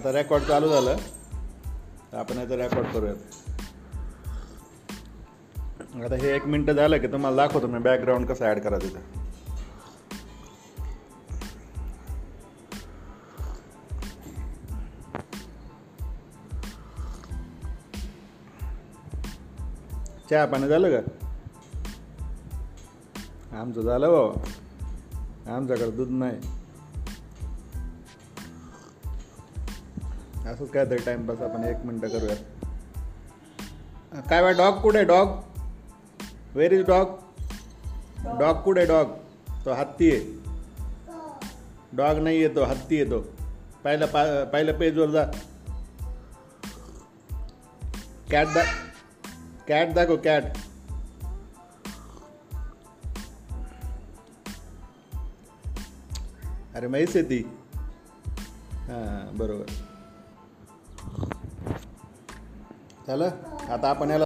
आता रेकॉर्ड चालू झालं. तर आपण याचं रेकॉर्ड करूयात. आता हे एक मिनटं झालं की तुम्हाला दाखवतो मी बॅकग्राऊंड कसं ॲड करा तिथं चहा पाणी झालं का? आमचं झालं बाबा आमच्याकडे दूध नाही. असंच काय तरी टाइमपास आपण एक मिनटं करूया काय बा डॉग कुठे dog where is dog dog कुठे डॉग तो हत्ती आहे. डॉग नाही येतो हत्ती येतो पहिल्या पा पहिल्या पेजवर जा. कॅट दा कॅट दाखव कॅट अरे म्हैस आहे ती. हां बरोबर. झालं? आता आपण याला